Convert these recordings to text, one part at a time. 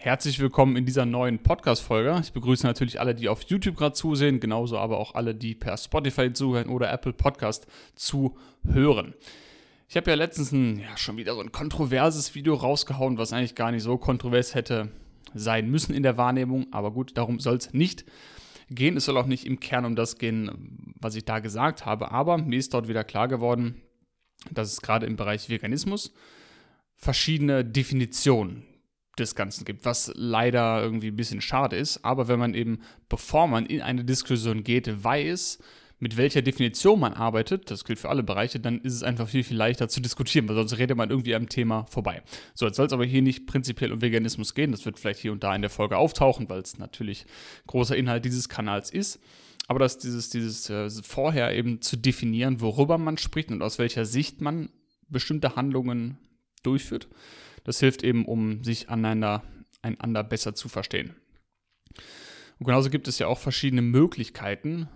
Herzlich willkommen in dieser neuen Podcast-Folge. Ich begrüße natürlich alle, die auf YouTube gerade zusehen, genauso aber auch alle, die per Spotify zuhören oder Apple Podcast zuhören. Ich habe ja letztens ein, ja, schon wieder so ein kontroverses Video rausgehauen, was eigentlich gar nicht so kontrovers hätte sein müssen in der Wahrnehmung, aber gut, darum soll es nicht gehen. Es soll auch nicht im Kern um das gehen, was ich da gesagt habe, aber mir ist dort wieder klar geworden, dass es gerade im Bereich Veganismus verschiedene Definitionen des Ganzen gibt, was leider irgendwie ein bisschen schade ist. Aber wenn man eben, bevor man in eine Diskussion geht, weiß, mit welcher Definition man arbeitet, das gilt für alle Bereiche, dann ist es einfach viel, viel leichter zu diskutieren, weil sonst redet man irgendwie am Thema vorbei. So, jetzt soll es aber hier nicht prinzipiell um Veganismus gehen. Das wird vielleicht hier und da in der Folge auftauchen, weil es natürlich großer Inhalt dieses Kanals ist. Aber dass dieses, dieses äh, vorher eben zu definieren, worüber man spricht und aus welcher Sicht man bestimmte Handlungen durchführt, das hilft eben, um sich aneinander, einander besser zu verstehen. Und genauso gibt es ja auch verschiedene Möglichkeiten,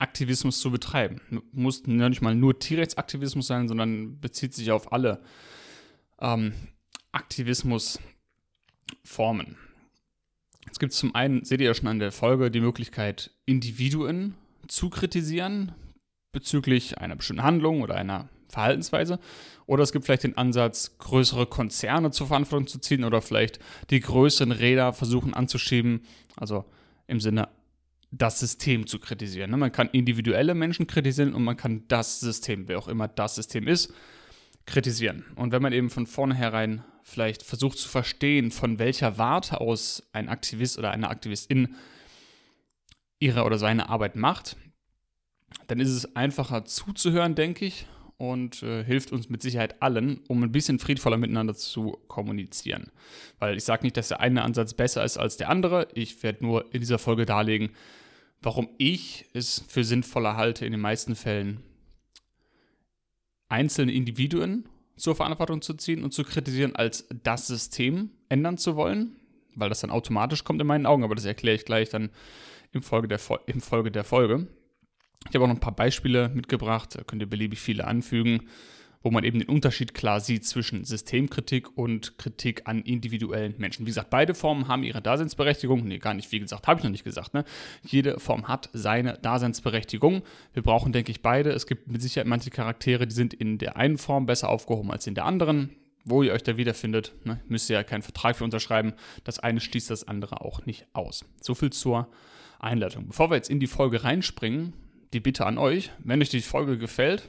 Aktivismus zu betreiben. Muss nicht mal nur Tierrechtsaktivismus sein, sondern bezieht sich auf alle ähm, Aktivismusformen. Es gibt zum einen, seht ihr ja schon an der Folge, die Möglichkeit, Individuen zu kritisieren bezüglich einer bestimmten Handlung oder einer Verhaltensweise. Oder es gibt vielleicht den Ansatz, größere Konzerne zur Verantwortung zu ziehen oder vielleicht die größeren Räder versuchen anzuschieben. Also im Sinne, das System zu kritisieren. Ne? Man kann individuelle Menschen kritisieren und man kann das System, wer auch immer das System ist, kritisieren. Und wenn man eben von vornherein vielleicht versucht zu verstehen, von welcher Warte aus ein Aktivist oder eine Aktivistin ihre oder seine Arbeit macht, dann ist es einfacher zuzuhören, denke ich, und äh, hilft uns mit Sicherheit allen, um ein bisschen friedvoller miteinander zu kommunizieren. Weil ich sage nicht, dass der eine Ansatz besser ist als der andere. Ich werde nur in dieser Folge darlegen, warum ich es für sinnvoller halte, in den meisten Fällen einzelne Individuen zur Verantwortung zu ziehen und zu kritisieren, als das System ändern zu wollen, weil das dann automatisch kommt in meinen Augen, aber das erkläre ich gleich dann im Folge der, im Folge, der Folge. Ich habe auch noch ein paar Beispiele mitgebracht, da könnt ihr beliebig viele anfügen, wo man eben den Unterschied klar sieht zwischen Systemkritik und Kritik an individuellen Menschen. Wie gesagt, beide Formen haben ihre Daseinsberechtigung. Nee, gar nicht, wie gesagt, habe ich noch nicht gesagt. Ne? Jede Form hat seine Daseinsberechtigung. Wir brauchen, denke ich, beide. Es gibt mit Sicherheit manche Charaktere, die sind in der einen Form besser aufgehoben als in der anderen. Wo ihr euch da wiederfindet, ne? müsst ihr ja keinen Vertrag für unterschreiben. Das eine schließt das andere auch nicht aus. So viel zur Einleitung. Bevor wir jetzt in die Folge reinspringen, die Bitte an euch, wenn euch die Folge gefällt,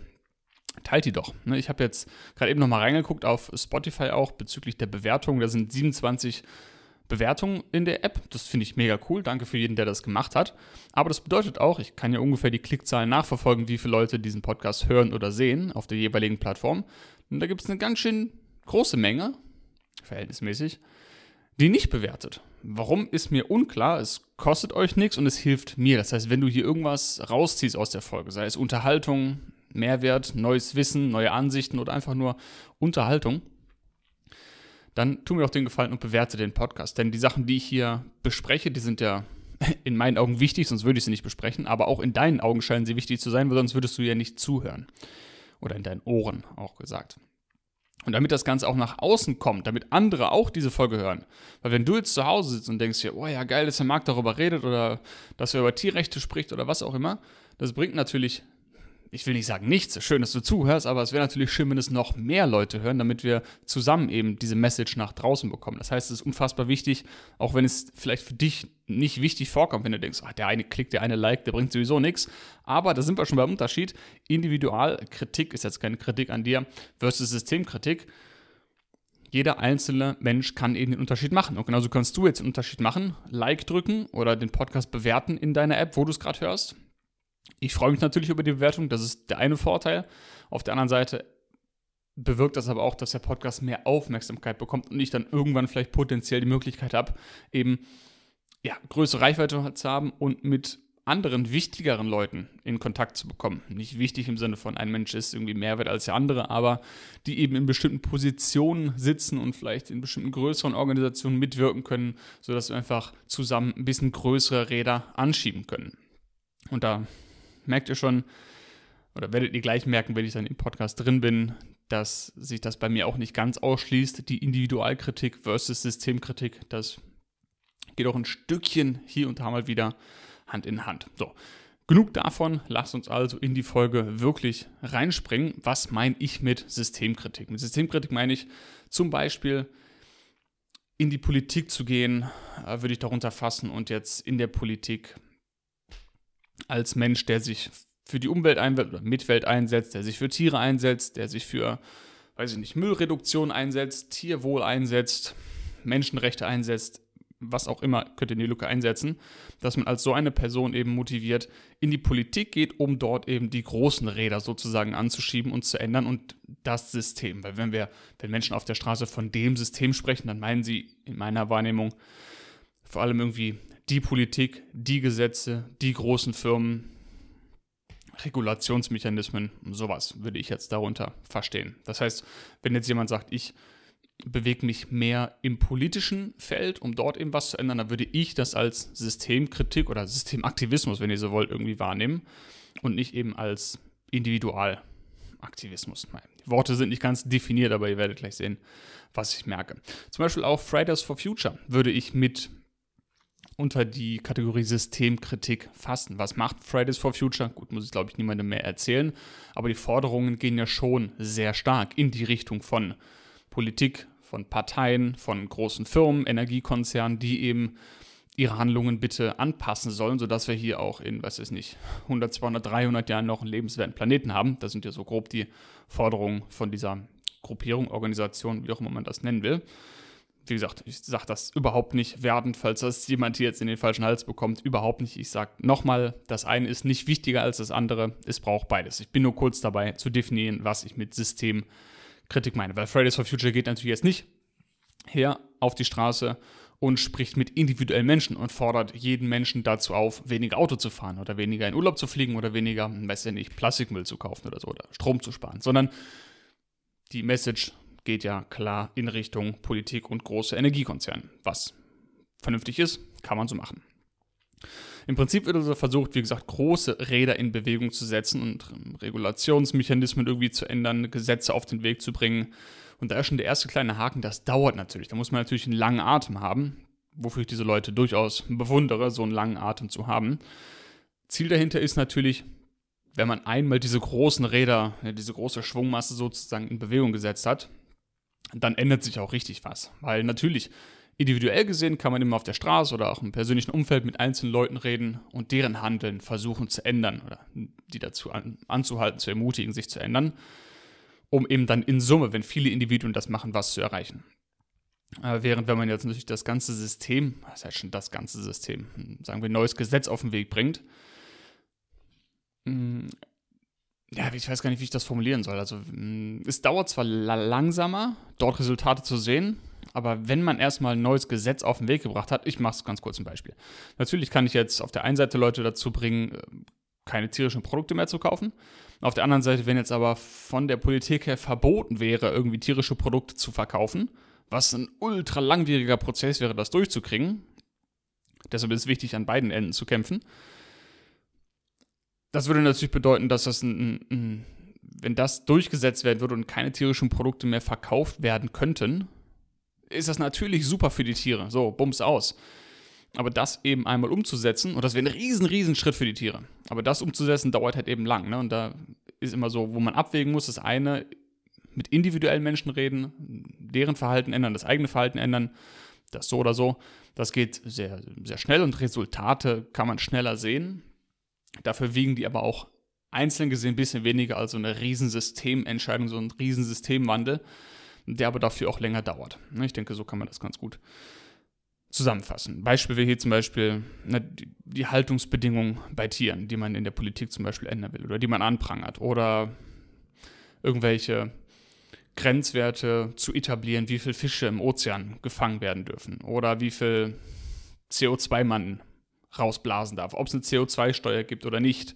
teilt die doch. Ne? Ich habe jetzt gerade eben nochmal reingeguckt auf Spotify auch bezüglich der Bewertung. Da sind 27 Bewertungen in der App. Das finde ich mega cool. Danke für jeden, der das gemacht hat. Aber das bedeutet auch, ich kann ja ungefähr die Klickzahlen nachverfolgen, wie viele Leute diesen Podcast hören oder sehen auf der jeweiligen Plattform. Und da gibt es eine ganz schön große Menge, verhältnismäßig, die nicht bewertet. Warum ist mir unklar. Es kostet euch nichts und es hilft mir. Das heißt, wenn du hier irgendwas rausziehst aus der Folge, sei es Unterhaltung, Mehrwert, neues Wissen, neue Ansichten oder einfach nur Unterhaltung, dann tu mir doch den Gefallen und bewerte den Podcast. Denn die Sachen, die ich hier bespreche, die sind ja in meinen Augen wichtig, sonst würde ich sie nicht besprechen. Aber auch in deinen Augen scheinen sie wichtig zu sein, weil sonst würdest du ja nicht zuhören. Oder in deinen Ohren auch gesagt. Und damit das Ganze auch nach außen kommt, damit andere auch diese Folge hören. Weil wenn du jetzt zu Hause sitzt und denkst dir, oh ja, geil, dass der Marc darüber redet oder dass er über Tierrechte spricht oder was auch immer, das bringt natürlich ich will nicht sagen nichts, schön, dass du zuhörst, aber es wäre natürlich schön, wenn es noch mehr Leute hören, damit wir zusammen eben diese Message nach draußen bekommen. Das heißt, es ist unfassbar wichtig, auch wenn es vielleicht für dich nicht wichtig vorkommt, wenn du denkst, ach, der eine klickt, der eine Like, der bringt sowieso nichts. Aber da sind wir schon beim Unterschied. Individualkritik ist jetzt keine Kritik an dir versus Systemkritik. Jeder einzelne Mensch kann eben den Unterschied machen. Und genauso kannst du jetzt den Unterschied machen. Like drücken oder den Podcast bewerten in deiner App, wo du es gerade hörst. Ich freue mich natürlich über die Bewertung, das ist der eine Vorteil. Auf der anderen Seite bewirkt das aber auch, dass der Podcast mehr Aufmerksamkeit bekommt und ich dann irgendwann vielleicht potenziell die Möglichkeit habe, eben ja, größere Reichweite zu haben und mit anderen wichtigeren Leuten in Kontakt zu bekommen. Nicht wichtig im Sinne von ein Mensch ist irgendwie mehr wert als der andere, aber die eben in bestimmten Positionen sitzen und vielleicht in bestimmten größeren Organisationen mitwirken können, sodass wir einfach zusammen ein bisschen größere Räder anschieben können. Und da merkt ihr schon, oder werdet ihr gleich merken, wenn ich dann im Podcast drin bin, dass sich das bei mir auch nicht ganz ausschließt, die Individualkritik versus Systemkritik. Das geht auch ein Stückchen hier und da mal wieder Hand in Hand. So, genug davon. Lasst uns also in die Folge wirklich reinspringen. Was meine ich mit Systemkritik? Mit Systemkritik meine ich zum Beispiel in die Politik zu gehen, äh, würde ich darunter fassen und jetzt in der Politik als Mensch, der sich für die Umwelt einsetzt oder Mitwelt einsetzt, der sich für Tiere einsetzt, der sich für, weiß ich nicht, Müllreduktion einsetzt, Tierwohl einsetzt, Menschenrechte einsetzt, was auch immer, könnt ihr in die Lücke einsetzen, dass man als so eine Person eben motiviert in die Politik geht, um dort eben die großen Räder sozusagen anzuschieben und zu ändern und das System. Weil wenn wir, wenn Menschen auf der Straße von dem System sprechen, dann meinen sie in meiner Wahrnehmung vor allem irgendwie die Politik, die Gesetze, die großen Firmen, Regulationsmechanismen, sowas würde ich jetzt darunter verstehen. Das heißt, wenn jetzt jemand sagt, ich bewege mich mehr im politischen Feld, um dort eben was zu ändern, dann würde ich das als Systemkritik oder Systemaktivismus, wenn ihr so wollt, irgendwie wahrnehmen und nicht eben als Individualaktivismus. Die Worte sind nicht ganz definiert, aber ihr werdet gleich sehen, was ich merke. Zum Beispiel auch Fridays for Future würde ich mit unter die Kategorie Systemkritik fassen. Was macht Fridays for Future? Gut, muss ich glaube ich niemandem mehr erzählen, aber die Forderungen gehen ja schon sehr stark in die Richtung von Politik, von Parteien, von großen Firmen, Energiekonzernen, die eben ihre Handlungen bitte anpassen sollen, sodass wir hier auch in, was ist nicht, 100, 200, 300 Jahren noch einen lebenswerten Planeten haben. Das sind ja so grob die Forderungen von dieser Gruppierung, Organisation, wie auch immer man das nennen will wie gesagt, ich sage das überhaupt nicht wertend, falls das jemand hier jetzt in den falschen Hals bekommt. Überhaupt nicht. Ich sage nochmal, das eine ist nicht wichtiger als das andere. Es braucht beides. Ich bin nur kurz dabei zu definieren, was ich mit Systemkritik meine. Weil Fridays for Future geht natürlich jetzt nicht her auf die Straße und spricht mit individuellen Menschen und fordert jeden Menschen dazu auf, weniger Auto zu fahren oder weniger in Urlaub zu fliegen oder weniger, weiß ja nicht, Plastikmüll zu kaufen oder so oder Strom zu sparen, sondern die Message geht ja klar in Richtung Politik und große Energiekonzerne. Was vernünftig ist, kann man so machen. Im Prinzip wird also versucht, wie gesagt, große Räder in Bewegung zu setzen und Regulationsmechanismen irgendwie zu ändern, Gesetze auf den Weg zu bringen. Und da ist schon der erste kleine Haken, das dauert natürlich. Da muss man natürlich einen langen Atem haben, wofür ich diese Leute durchaus bewundere, so einen langen Atem zu haben. Ziel dahinter ist natürlich, wenn man einmal diese großen Räder, diese große Schwungmasse sozusagen in Bewegung gesetzt hat, dann ändert sich auch richtig was. Weil natürlich, individuell gesehen kann man immer auf der Straße oder auch im persönlichen Umfeld mit einzelnen Leuten reden und deren Handeln versuchen zu ändern oder die dazu an, anzuhalten, zu ermutigen, sich zu ändern, um eben dann in Summe, wenn viele Individuen das machen, was zu erreichen. Äh, während wenn man jetzt natürlich das ganze System, das heißt schon das ganze System, sagen wir, ein neues Gesetz auf den Weg bringt, mm, ja, ich weiß gar nicht, wie ich das formulieren soll. Also, mm, es dauert zwar langsamer, dort Resultate zu sehen, aber wenn man erstmal ein neues Gesetz auf den Weg gebracht hat, ich mache es ganz kurz ein Beispiel. Natürlich kann ich jetzt auf der einen Seite Leute dazu bringen, äh, keine tierischen Produkte mehr zu kaufen. Auf der anderen Seite, wenn jetzt aber von der Politik her verboten wäre, irgendwie tierische Produkte zu verkaufen, was ein ultra langwieriger Prozess wäre, das durchzukriegen, deshalb ist es wichtig, an beiden Enden zu kämpfen, das würde natürlich bedeuten, dass das ein, ein, wenn das durchgesetzt werden würde und keine tierischen Produkte mehr verkauft werden könnten, ist das natürlich super für die Tiere. So, bums aus. Aber das eben einmal umzusetzen, und das wäre ein riesen, riesen Schritt für die Tiere. Aber das umzusetzen dauert halt eben lang. Ne? Und da ist immer so, wo man abwägen muss, das eine mit individuellen Menschen reden, deren Verhalten ändern, das eigene Verhalten ändern, das so oder so. Das geht sehr, sehr schnell und Resultate kann man schneller sehen. Dafür wiegen die aber auch einzeln gesehen ein bisschen weniger als so eine Riesensystementscheidung, so ein Riesensystemwandel, der aber dafür auch länger dauert. Ne, ich denke, so kann man das ganz gut zusammenfassen. Beispiel wäre hier zum Beispiel ne, die Haltungsbedingungen bei Tieren, die man in der Politik zum Beispiel ändern will oder die man anprangert oder irgendwelche Grenzwerte zu etablieren, wie viele Fische im Ozean gefangen werden dürfen oder wie viel CO2 man rausblasen darf. Ob es eine CO2-Steuer gibt oder nicht.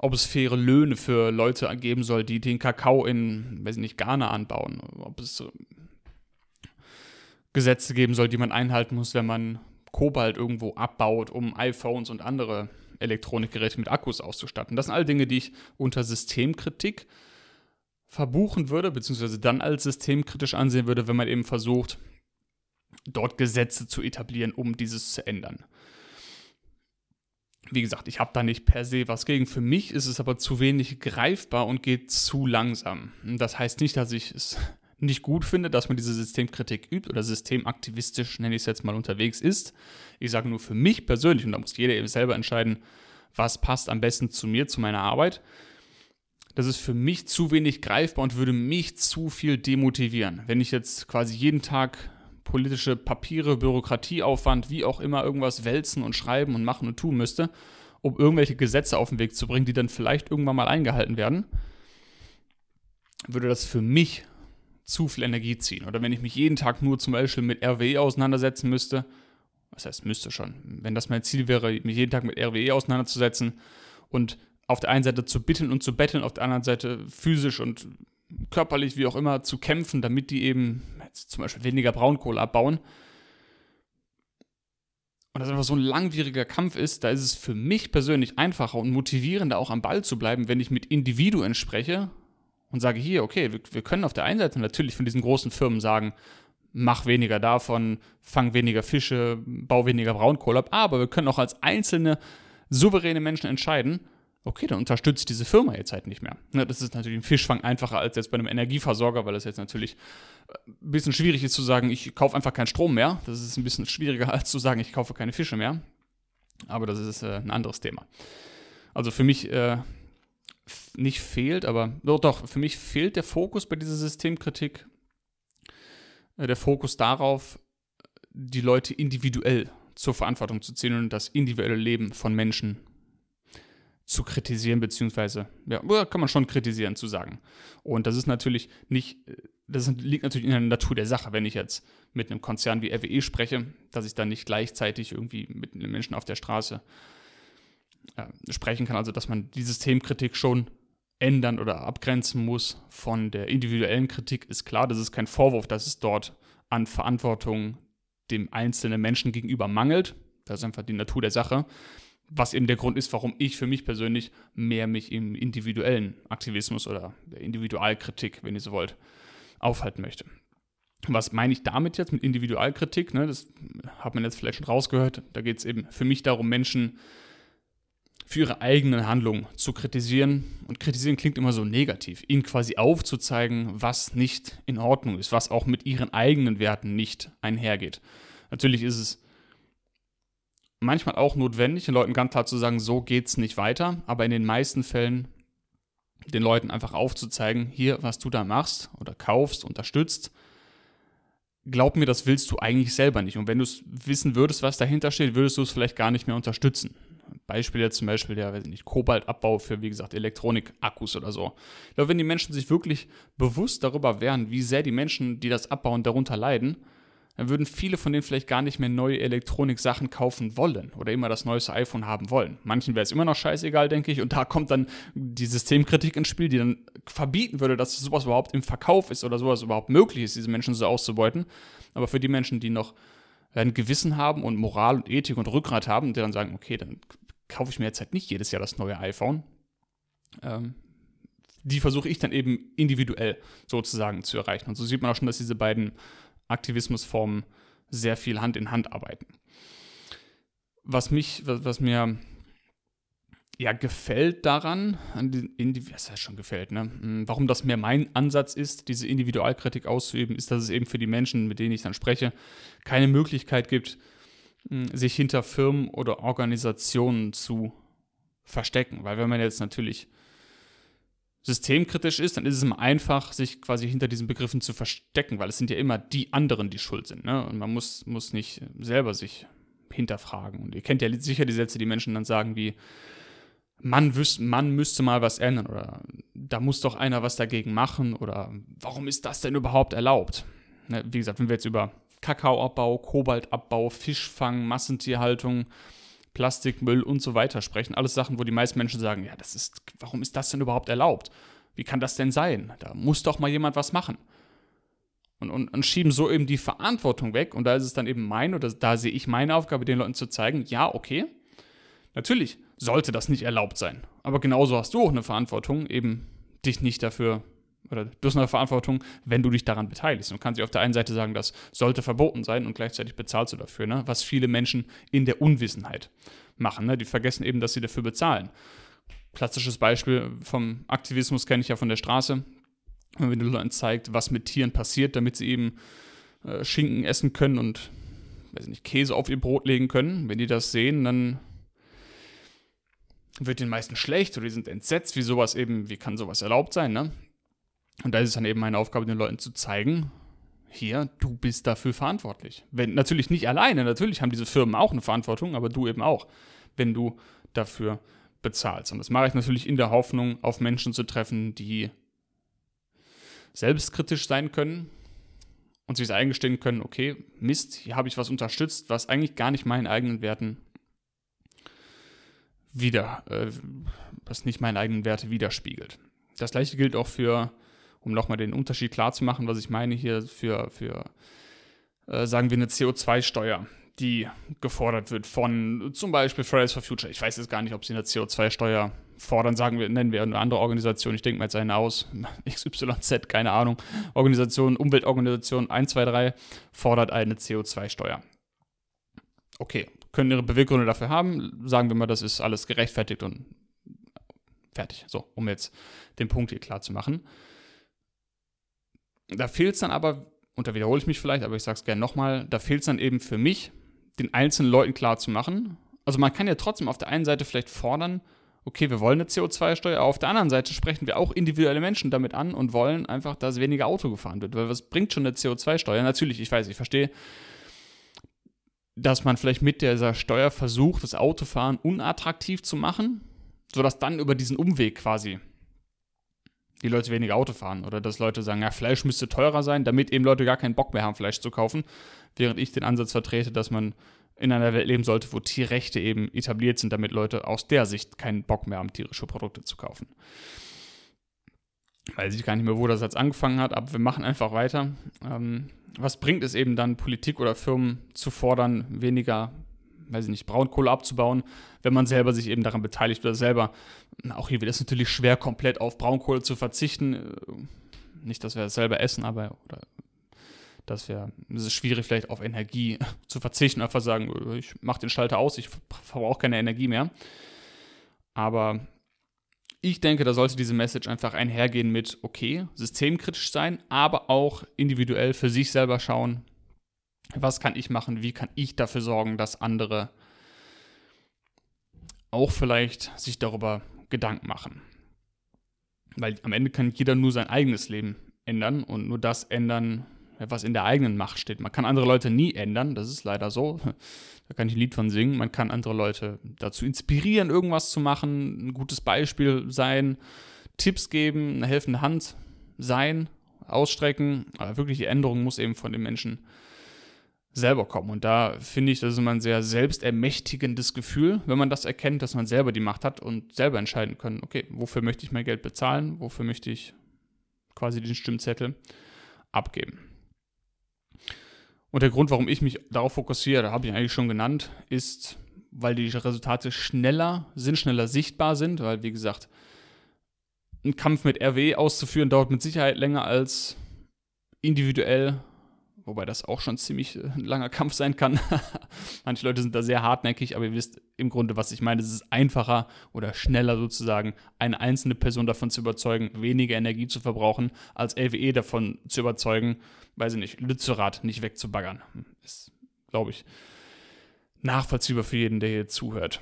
Ob es faire Löhne für Leute geben soll, die den Kakao in, weiß nicht, Ghana anbauen. Ob es Gesetze geben soll, die man einhalten muss, wenn man Kobalt irgendwo abbaut, um iPhones und andere Elektronikgeräte mit Akkus auszustatten. Das sind all Dinge, die ich unter Systemkritik verbuchen würde, beziehungsweise dann als systemkritisch ansehen würde, wenn man eben versucht, dort Gesetze zu etablieren, um dieses zu ändern. Wie gesagt, ich habe da nicht per se was gegen. Für mich ist es aber zu wenig greifbar und geht zu langsam. Das heißt nicht, dass ich es nicht gut finde, dass man diese Systemkritik übt oder systemaktivistisch, nenne ich es jetzt mal, unterwegs ist. Ich sage nur für mich persönlich, und da muss jeder eben selber entscheiden, was passt am besten zu mir, zu meiner Arbeit. Das ist für mich zu wenig greifbar und würde mich zu viel demotivieren. Wenn ich jetzt quasi jeden Tag politische Papiere, Bürokratieaufwand, wie auch immer, irgendwas wälzen und schreiben und machen und tun müsste, um irgendwelche Gesetze auf den Weg zu bringen, die dann vielleicht irgendwann mal eingehalten werden, würde das für mich zu viel Energie ziehen. Oder wenn ich mich jeden Tag nur zum Beispiel mit RWE auseinandersetzen müsste, was heißt müsste schon, wenn das mein Ziel wäre, mich jeden Tag mit RWE auseinanderzusetzen und auf der einen Seite zu bitten und zu betteln, auf der anderen Seite physisch und körperlich, wie auch immer, zu kämpfen, damit die eben zum Beispiel weniger Braunkohle abbauen. Und das einfach so ein langwieriger Kampf ist, da ist es für mich persönlich einfacher und motivierender auch am Ball zu bleiben, wenn ich mit Individuen spreche und sage hier, okay, wir, wir können auf der einen Seite natürlich von diesen großen Firmen sagen, mach weniger davon, fang weniger Fische, bau weniger Braunkohle ab, aber wir können auch als einzelne souveräne Menschen entscheiden, okay, dann unterstützt diese Firma jetzt halt nicht mehr. Ne, das ist natürlich im Fischfang einfacher als jetzt bei einem Energieversorger, weil es jetzt natürlich äh, ein bisschen schwierig ist zu sagen, ich kaufe einfach keinen Strom mehr. Das ist ein bisschen schwieriger als zu sagen, ich kaufe keine Fische mehr. Aber das ist äh, ein anderes Thema. Also für mich äh, nicht fehlt, aber doch, doch, für mich fehlt der Fokus bei dieser Systemkritik, äh, der Fokus darauf, die Leute individuell zur Verantwortung zu ziehen und das individuelle Leben von Menschen zu kritisieren, beziehungsweise, ja, kann man schon kritisieren zu sagen. Und das ist natürlich nicht, das liegt natürlich in der Natur der Sache, wenn ich jetzt mit einem Konzern wie RWE spreche, dass ich dann nicht gleichzeitig irgendwie mit einem Menschen auf der Straße äh, sprechen kann. Also, dass man die Systemkritik schon ändern oder abgrenzen muss von der individuellen Kritik, ist klar. Das ist kein Vorwurf, dass es dort an Verantwortung dem einzelnen Menschen gegenüber mangelt. Das ist einfach die Natur der Sache was eben der Grund ist, warum ich für mich persönlich mehr mich im individuellen Aktivismus oder der Individualkritik, wenn ihr so wollt, aufhalten möchte. Was meine ich damit jetzt mit Individualkritik? Ne, das hat man jetzt vielleicht schon rausgehört. Da geht es eben für mich darum, Menschen für ihre eigenen Handlungen zu kritisieren. Und kritisieren klingt immer so negativ. Ihnen quasi aufzuzeigen, was nicht in Ordnung ist, was auch mit ihren eigenen Werten nicht einhergeht. Natürlich ist es manchmal auch notwendig, den Leuten ganz klar zu sagen, so geht's nicht weiter, aber in den meisten Fällen den Leuten einfach aufzuzeigen, hier, was du da machst oder kaufst, unterstützt, glaub mir, das willst du eigentlich selber nicht. Und wenn du es wissen würdest, was dahinter steht, würdest du es vielleicht gar nicht mehr unterstützen. Beispiel jetzt zum Beispiel der, weiß ich nicht, Kobaltabbau für, wie gesagt, Elektronikakkus oder so. Ich glaube, wenn die Menschen sich wirklich bewusst darüber wären, wie sehr die Menschen, die das abbauen, darunter leiden, dann würden viele von denen vielleicht gar nicht mehr neue Elektronik-Sachen kaufen wollen oder immer das neueste iPhone haben wollen. Manchen wäre es immer noch scheißegal, denke ich. Und da kommt dann die Systemkritik ins Spiel, die dann verbieten würde, dass sowas überhaupt im Verkauf ist oder sowas überhaupt möglich ist, diese Menschen so auszubeuten. Aber für die Menschen, die noch ein Gewissen haben und Moral und Ethik und Rückgrat haben, die dann sagen, okay, dann kaufe ich mir jetzt halt nicht jedes Jahr das neue iPhone. Ähm, die versuche ich dann eben individuell sozusagen zu erreichen. Und so sieht man auch schon, dass diese beiden Aktivismusformen sehr viel Hand in Hand arbeiten. Was mich, was, was mir ja gefällt daran, an die, was heißt schon gefällt, ne? Hm, warum das mehr mein Ansatz ist, diese Individualkritik auszuüben, ist, dass es eben für die Menschen, mit denen ich dann spreche, keine Möglichkeit gibt, hm, sich hinter Firmen oder Organisationen zu verstecken. Weil wenn man jetzt natürlich systemkritisch ist, dann ist es immer einfach, sich quasi hinter diesen Begriffen zu verstecken, weil es sind ja immer die anderen, die schuld sind. Ne? Und man muss, muss nicht selber sich hinterfragen. Und ihr kennt ja sicher die Sätze, die Menschen dann sagen wie, man, wüs man müsste mal was ändern oder da muss doch einer was dagegen machen oder warum ist das denn überhaupt erlaubt? Ne? Wie gesagt, wenn wir jetzt über Kakaoabbau, Kobaltabbau, Fischfang, Massentierhaltung, Plastikmüll und so weiter sprechen. Alles Sachen, wo die meisten Menschen sagen, ja, das ist, warum ist das denn überhaupt erlaubt? Wie kann das denn sein? Da muss doch mal jemand was machen. Und, und, und schieben so eben die Verantwortung weg. Und da ist es dann eben mein, oder da sehe ich meine Aufgabe, den Leuten zu zeigen, ja, okay, natürlich sollte das nicht erlaubt sein. Aber genauso hast du auch eine Verantwortung, eben dich nicht dafür oder du hast eine Verantwortung, wenn du dich daran beteiligst. Du kannst auf der einen Seite sagen, das sollte verboten sein und gleichzeitig bezahlst du dafür, ne? was viele Menschen in der Unwissenheit machen. Ne? Die vergessen eben, dass sie dafür bezahlen. Klassisches Beispiel vom Aktivismus kenne ich ja von der Straße. Wenn man den Leuten zeigt, was mit Tieren passiert, damit sie eben äh, Schinken essen können und weiß nicht, Käse auf ihr Brot legen können. Wenn die das sehen, dann wird den meisten schlecht oder die sind entsetzt, wie sowas eben, wie kann sowas erlaubt sein, ne? Und da ist es dann eben meine Aufgabe, den Leuten zu zeigen, hier, du bist dafür verantwortlich. Wenn, natürlich nicht alleine, natürlich haben diese Firmen auch eine Verantwortung, aber du eben auch, wenn du dafür bezahlst. Und das mache ich natürlich in der Hoffnung, auf Menschen zu treffen, die selbstkritisch sein können und sich eingestehen können, okay, Mist, hier habe ich was unterstützt, was eigentlich gar nicht meinen eigenen Werten wieder, äh, was nicht meinen eigenen Werte widerspiegelt. Das gleiche gilt auch für um nochmal den Unterschied klar zu machen, was ich meine hier für, für äh, sagen wir, eine CO2-Steuer, die gefordert wird von zum Beispiel Fridays for Future. Ich weiß jetzt gar nicht, ob sie eine CO2-Steuer fordern, sagen wir, nennen wir eine andere Organisation, ich denke mal jetzt eine aus, XYZ, keine Ahnung, Organisation, Umweltorganisation 123 fordert eine CO2-Steuer. Okay, können ihre Beweggründe dafür haben, sagen wir mal, das ist alles gerechtfertigt und fertig. So, um jetzt den Punkt hier klar zu machen. Da fehlt es dann aber, und da wiederhole ich mich vielleicht, aber ich sage es gerne nochmal, da fehlt es dann eben für mich, den einzelnen Leuten klar zu machen. Also man kann ja trotzdem auf der einen Seite vielleicht fordern, okay, wir wollen eine CO2-Steuer, aber auf der anderen Seite sprechen wir auch individuelle Menschen damit an und wollen einfach, dass weniger Auto gefahren wird. Weil was bringt schon eine CO2-Steuer? Natürlich, ich weiß, ich verstehe, dass man vielleicht mit dieser Steuer versucht, das Autofahren unattraktiv zu machen, sodass dann über diesen Umweg quasi die Leute weniger Auto fahren oder dass Leute sagen, ja, Fleisch müsste teurer sein, damit eben Leute gar keinen Bock mehr haben, Fleisch zu kaufen, während ich den Ansatz vertrete, dass man in einer Welt leben sollte, wo Tierrechte eben etabliert sind, damit Leute aus der Sicht keinen Bock mehr haben, tierische Produkte zu kaufen. Weiß ich gar nicht mehr, wo das jetzt angefangen hat, aber wir machen einfach weiter. Ähm, was bringt es eben dann, Politik oder Firmen zu fordern, weniger weiß ich nicht, Braunkohle abzubauen, wenn man selber sich eben daran beteiligt oder selber, auch hier wird es natürlich schwer, komplett auf Braunkohle zu verzichten. Nicht, dass wir das selber essen, aber oder dass wir, es ist schwierig, vielleicht auf Energie zu verzichten, einfach sagen, ich mache den Schalter aus, ich verbrauche keine Energie mehr. Aber ich denke, da sollte diese Message einfach einhergehen mit, okay, systemkritisch sein, aber auch individuell für sich selber schauen, was kann ich machen, wie kann ich dafür sorgen, dass andere auch vielleicht sich darüber Gedanken machen. Weil am Ende kann jeder nur sein eigenes Leben ändern und nur das ändern, was in der eigenen Macht steht. Man kann andere Leute nie ändern, das ist leider so. Da kann ich ein Lied von singen. Man kann andere Leute dazu inspirieren, irgendwas zu machen, ein gutes Beispiel sein, Tipps geben, eine helfende Hand sein, ausstrecken. Aber wirklich die Änderung muss eben von den Menschen selber kommen. Und da finde ich, das ist immer ein sehr selbstermächtigendes Gefühl, wenn man das erkennt, dass man selber die Macht hat und selber entscheiden können, okay, wofür möchte ich mein Geld bezahlen, wofür möchte ich quasi den Stimmzettel abgeben. Und der Grund, warum ich mich darauf fokussiere, da habe ich eigentlich schon genannt, ist, weil die Resultate schneller sind, schneller sichtbar sind, weil, wie gesagt, ein Kampf mit RW auszuführen dauert mit Sicherheit länger als individuell wobei das auch schon ziemlich äh, ein langer Kampf sein kann. Manche Leute sind da sehr hartnäckig, aber ihr wisst im Grunde, was ich meine. Es ist einfacher oder schneller sozusagen, eine einzelne Person davon zu überzeugen, weniger Energie zu verbrauchen, als LWE davon zu überzeugen, weiß ich nicht, Lützerath nicht wegzubaggern. Ist, glaube ich, nachvollziehbar für jeden, der hier zuhört.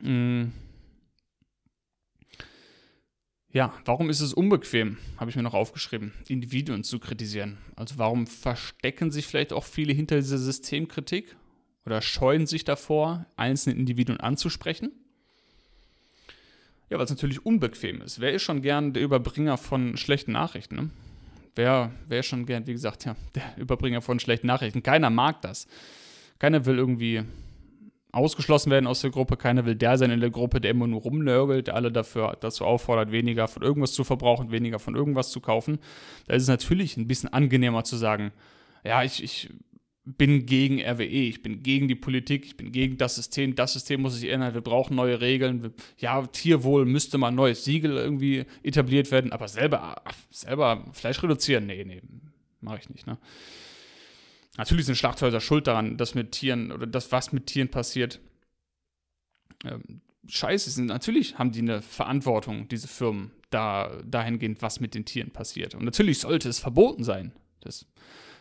Mhm. Ja, warum ist es unbequem, habe ich mir noch aufgeschrieben, Individuen zu kritisieren? Also warum verstecken sich vielleicht auch viele hinter dieser Systemkritik oder scheuen sich davor, einzelne Individuen anzusprechen? Ja, weil es natürlich unbequem ist. Wer ist schon gern der Überbringer von schlechten Nachrichten? Ne? Wer, wer ist schon gern, wie gesagt, ja, der Überbringer von schlechten Nachrichten? Keiner mag das. Keiner will irgendwie ausgeschlossen werden aus der Gruppe. Keiner will der sein in der Gruppe, der immer nur rumnörgelt, der alle dafür, dazu auffordert, weniger von irgendwas zu verbrauchen, weniger von irgendwas zu kaufen. Da ist es natürlich ein bisschen angenehmer zu sagen, ja, ich, ich bin gegen RWE, ich bin gegen die Politik, ich bin gegen das System, das System muss sich ändern, wir brauchen neue Regeln. Ja, Tierwohl müsste mal ein neues Siegel irgendwie etabliert werden, aber selber, selber Fleisch reduzieren, nee, nee, mache ich nicht. Ne? Natürlich sind Schlachthäuser schuld daran, dass mit Tieren oder das, was mit Tieren passiert. Ähm, scheiße sind. Natürlich haben die eine Verantwortung, diese Firmen, da, dahingehend, was mit den Tieren passiert. Und natürlich sollte es verboten sein. Das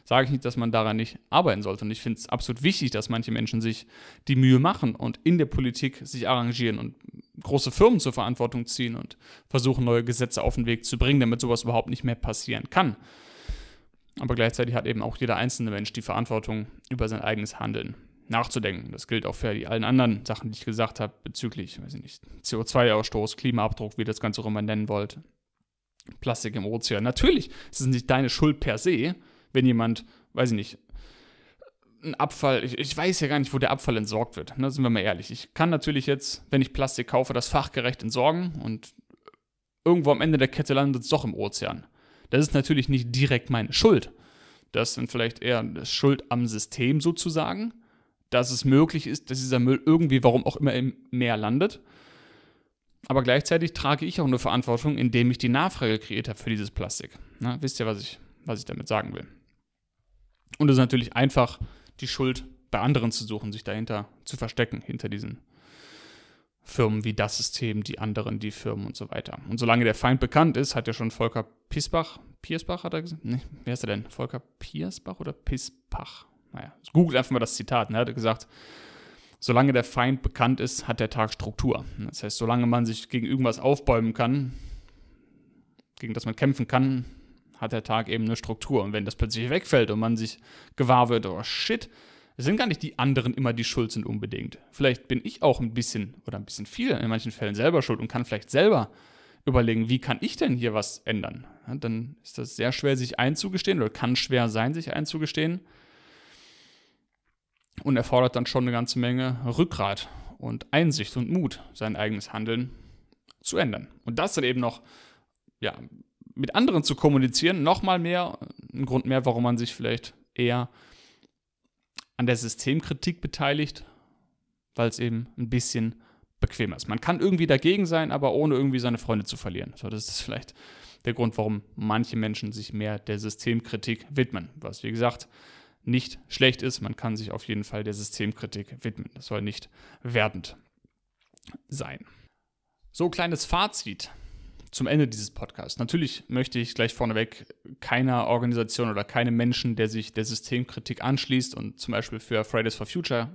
sage ich nicht, dass man daran nicht arbeiten sollte. Und ich finde es absolut wichtig, dass manche Menschen sich die Mühe machen und in der Politik sich arrangieren und große Firmen zur Verantwortung ziehen und versuchen, neue Gesetze auf den Weg zu bringen, damit sowas überhaupt nicht mehr passieren kann. Aber gleichzeitig hat eben auch jeder einzelne Mensch die Verantwortung über sein eigenes Handeln nachzudenken. Das gilt auch für die allen anderen Sachen, die ich gesagt habe, bezüglich, weiß ich nicht, CO2-Ausstoß, Klimaabdruck, wie ihr das Ganze auch immer nennen wollt. Plastik im Ozean. Natürlich ist es nicht deine Schuld per se, wenn jemand, weiß ich nicht, ein Abfall, ich, ich, weiß ja gar nicht, wo der Abfall entsorgt wird. Ne, sind wir mal ehrlich. Ich kann natürlich jetzt, wenn ich Plastik kaufe, das fachgerecht entsorgen und irgendwo am Ende der Kette landet es doch im Ozean. Das ist natürlich nicht direkt meine Schuld. Das sind vielleicht eher Schuld am System sozusagen dass es möglich ist, dass dieser Müll irgendwie, warum auch immer, im Meer landet. Aber gleichzeitig trage ich auch eine Verantwortung, indem ich die Nachfrage kreiert habe für dieses Plastik. Na, wisst ihr, was ich, was ich damit sagen will? Und es ist natürlich einfach, die Schuld bei anderen zu suchen, sich dahinter zu verstecken, hinter diesen Firmen wie das System, die anderen, die Firmen und so weiter. Und solange der Feind bekannt ist, hat ja schon Volker Piesbach, Piersbach hat er gesagt? Nee, wer ist er denn? Volker Piersbach oder Pispach? naja, googelt einfach mal das Zitat. Ne? Er hat gesagt, solange der Feind bekannt ist, hat der Tag Struktur. Das heißt, solange man sich gegen irgendwas aufbäumen kann, gegen das man kämpfen kann, hat der Tag eben eine Struktur. Und wenn das plötzlich wegfällt und man sich gewahr wird, oh shit, es sind gar nicht die anderen immer die Schuld sind unbedingt. Vielleicht bin ich auch ein bisschen oder ein bisschen viel in manchen Fällen selber schuld und kann vielleicht selber überlegen, wie kann ich denn hier was ändern? Ja, dann ist das sehr schwer, sich einzugestehen oder kann schwer sein, sich einzugestehen und erfordert dann schon eine ganze Menge Rückgrat und Einsicht und Mut, sein eigenes Handeln zu ändern. Und das dann eben noch ja, mit anderen zu kommunizieren, nochmal mehr, ein Grund mehr, warum man sich vielleicht eher an der Systemkritik beteiligt, weil es eben ein bisschen bequemer ist. Man kann irgendwie dagegen sein, aber ohne irgendwie seine Freunde zu verlieren. So, das ist vielleicht der Grund, warum manche Menschen sich mehr der Systemkritik widmen. Was, wie gesagt, nicht schlecht ist. Man kann sich auf jeden Fall der Systemkritik widmen. Das soll nicht wertend sein. So, kleines Fazit zum Ende dieses Podcasts. Natürlich möchte ich gleich vorneweg keiner Organisation oder keinem Menschen, der sich der Systemkritik anschließt und zum Beispiel für Fridays for Future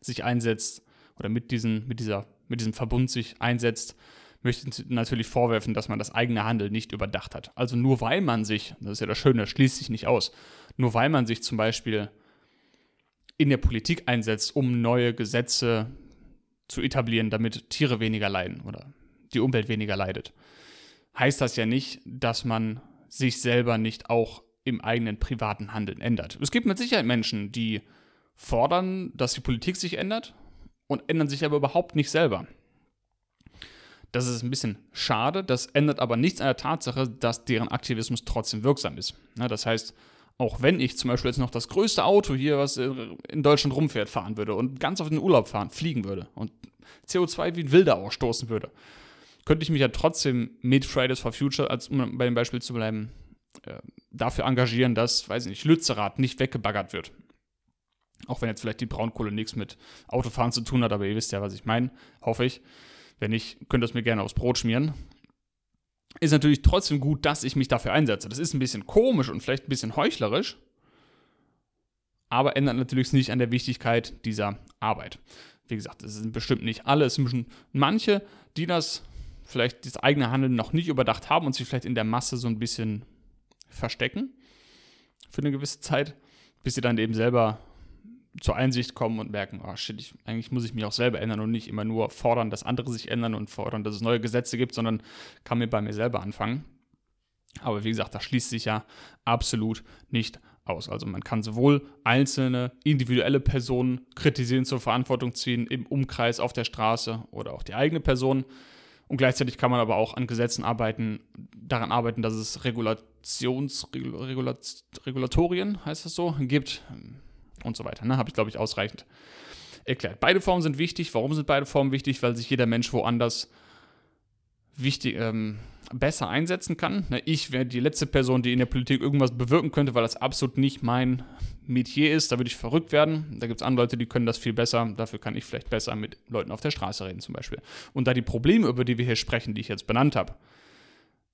sich einsetzt oder mit, diesen, mit, dieser, mit diesem Verbund sich einsetzt, möchte natürlich vorwerfen, dass man das eigene Handeln nicht überdacht hat. Also nur weil man sich, das ist ja das Schöne, schließt sich nicht aus, nur weil man sich zum Beispiel in der Politik einsetzt, um neue Gesetze zu etablieren, damit Tiere weniger leiden oder die Umwelt weniger leidet, heißt das ja nicht, dass man sich selber nicht auch im eigenen privaten Handeln ändert. Es gibt mit Sicherheit Menschen, die fordern, dass die Politik sich ändert und ändern sich aber überhaupt nicht selber. Das ist ein bisschen schade, das ändert aber nichts an der Tatsache, dass deren Aktivismus trotzdem wirksam ist. das heißt, auch wenn ich zum Beispiel jetzt noch das größte Auto hier, was in Deutschland rumfährt, fahren würde und ganz auf den Urlaub fahren, fliegen würde und CO2 wie ein Wilder ausstoßen würde, könnte ich mich ja trotzdem mit Fridays for Future, als, um bei dem Beispiel zu bleiben, äh, dafür engagieren, dass, weiß ich nicht, Lützerath nicht weggebaggert wird. Auch wenn jetzt vielleicht die Braunkohle nichts mit Autofahren zu tun hat, aber ihr wisst ja, was ich meine, hoffe ich. Wenn nicht, könnt ihr es mir gerne aufs Brot schmieren. Ist natürlich trotzdem gut, dass ich mich dafür einsetze. Das ist ein bisschen komisch und vielleicht ein bisschen heuchlerisch, aber ändert natürlich nicht an der Wichtigkeit dieser Arbeit. Wie gesagt, es sind bestimmt nicht alle, es sind manche, die das vielleicht das eigene Handeln noch nicht überdacht haben und sich vielleicht in der Masse so ein bisschen verstecken für eine gewisse Zeit, bis sie dann eben selber zur Einsicht kommen und merken, oh shit, ich, eigentlich muss ich mich auch selber ändern und nicht immer nur fordern, dass andere sich ändern und fordern, dass es neue Gesetze gibt, sondern kann mir bei mir selber anfangen. Aber wie gesagt, das schließt sich ja absolut nicht aus. Also man kann sowohl einzelne individuelle Personen kritisieren, zur Verantwortung ziehen im Umkreis auf der Straße oder auch die eigene Person. Und gleichzeitig kann man aber auch an Gesetzen arbeiten, daran arbeiten, dass es Regulations, Regulat, Regulatorien, heißt das so, gibt und so weiter. Ne? Habe ich, glaube ich, ausreichend erklärt. Beide Formen sind wichtig. Warum sind beide Formen wichtig? Weil sich jeder Mensch woanders wichtig, ähm, besser einsetzen kann. Ich wäre die letzte Person, die in der Politik irgendwas bewirken könnte, weil das absolut nicht mein Metier ist. Da würde ich verrückt werden. Da gibt es andere Leute, die können das viel besser. Dafür kann ich vielleicht besser mit Leuten auf der Straße reden zum Beispiel. Und da die Probleme, über die wir hier sprechen, die ich jetzt benannt habe,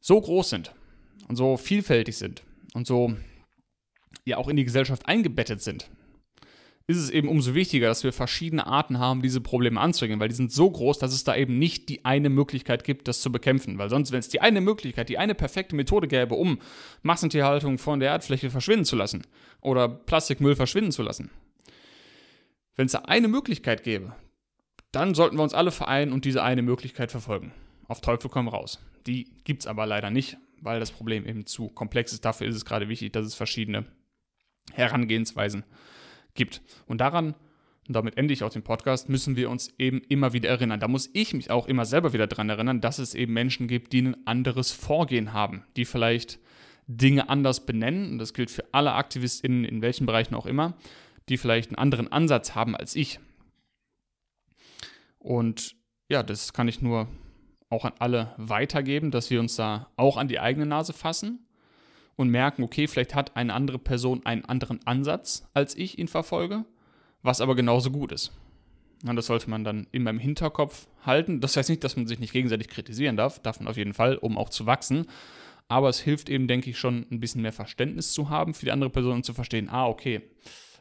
so groß sind und so vielfältig sind und so ja auch in die Gesellschaft eingebettet sind, ist es eben umso wichtiger, dass wir verschiedene Arten haben, diese Probleme anzugehen, weil die sind so groß, dass es da eben nicht die eine Möglichkeit gibt, das zu bekämpfen. Weil sonst, wenn es die eine Möglichkeit, die eine perfekte Methode gäbe, um Massentierhaltung von der Erdfläche verschwinden zu lassen oder Plastikmüll verschwinden zu lassen, wenn es da eine Möglichkeit gäbe, dann sollten wir uns alle vereinen und diese eine Möglichkeit verfolgen. Auf Teufel komm raus. Die gibt es aber leider nicht, weil das Problem eben zu komplex ist. Dafür ist es gerade wichtig, dass es verschiedene Herangehensweisen gibt gibt. Und daran, und damit ende ich auch den Podcast, müssen wir uns eben immer wieder erinnern. Da muss ich mich auch immer selber wieder daran erinnern, dass es eben Menschen gibt, die ein anderes Vorgehen haben, die vielleicht Dinge anders benennen. Und das gilt für alle AktivistInnen, in welchen Bereichen auch immer, die vielleicht einen anderen Ansatz haben als ich. Und ja, das kann ich nur auch an alle weitergeben, dass wir uns da auch an die eigene Nase fassen und merken, okay, vielleicht hat eine andere Person einen anderen Ansatz, als ich ihn verfolge, was aber genauso gut ist. Und das sollte man dann immer im Hinterkopf halten. Das heißt nicht, dass man sich nicht gegenseitig kritisieren darf, darf man auf jeden Fall, um auch zu wachsen. Aber es hilft eben, denke ich, schon ein bisschen mehr Verständnis zu haben für die andere Person und zu verstehen, ah, okay,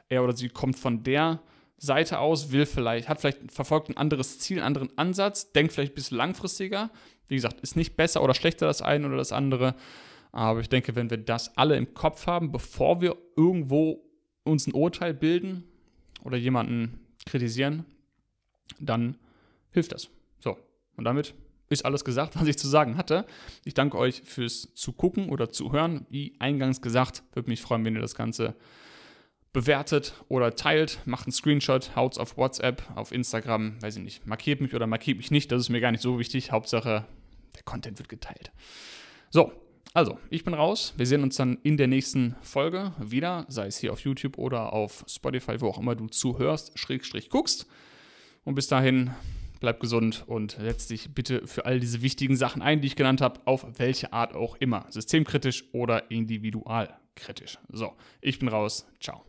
er oder sie kommt von der Seite aus, will vielleicht, hat vielleicht verfolgt ein anderes Ziel, einen anderen Ansatz, denkt vielleicht ein bisschen langfristiger. Wie gesagt, ist nicht besser oder schlechter das eine oder das andere. Aber ich denke, wenn wir das alle im Kopf haben, bevor wir irgendwo uns ein Urteil bilden oder jemanden kritisieren, dann hilft das. So, und damit ist alles gesagt, was ich zu sagen hatte. Ich danke euch fürs Zugucken oder Zuhören. Wie eingangs gesagt, würde mich freuen, wenn ihr das Ganze bewertet oder teilt, macht einen Screenshot, haut's auf WhatsApp, auf Instagram, weiß ich nicht, markiert mich oder markiert mich nicht, das ist mir gar nicht so wichtig. Hauptsache, der Content wird geteilt. So, also, ich bin raus. Wir sehen uns dann in der nächsten Folge wieder, sei es hier auf YouTube oder auf Spotify, wo auch immer du zuhörst, Schrägstrich guckst. Und bis dahin, bleib gesund und setz dich bitte für all diese wichtigen Sachen ein, die ich genannt habe, auf welche Art auch immer. Systemkritisch oder individualkritisch. So, ich bin raus. Ciao.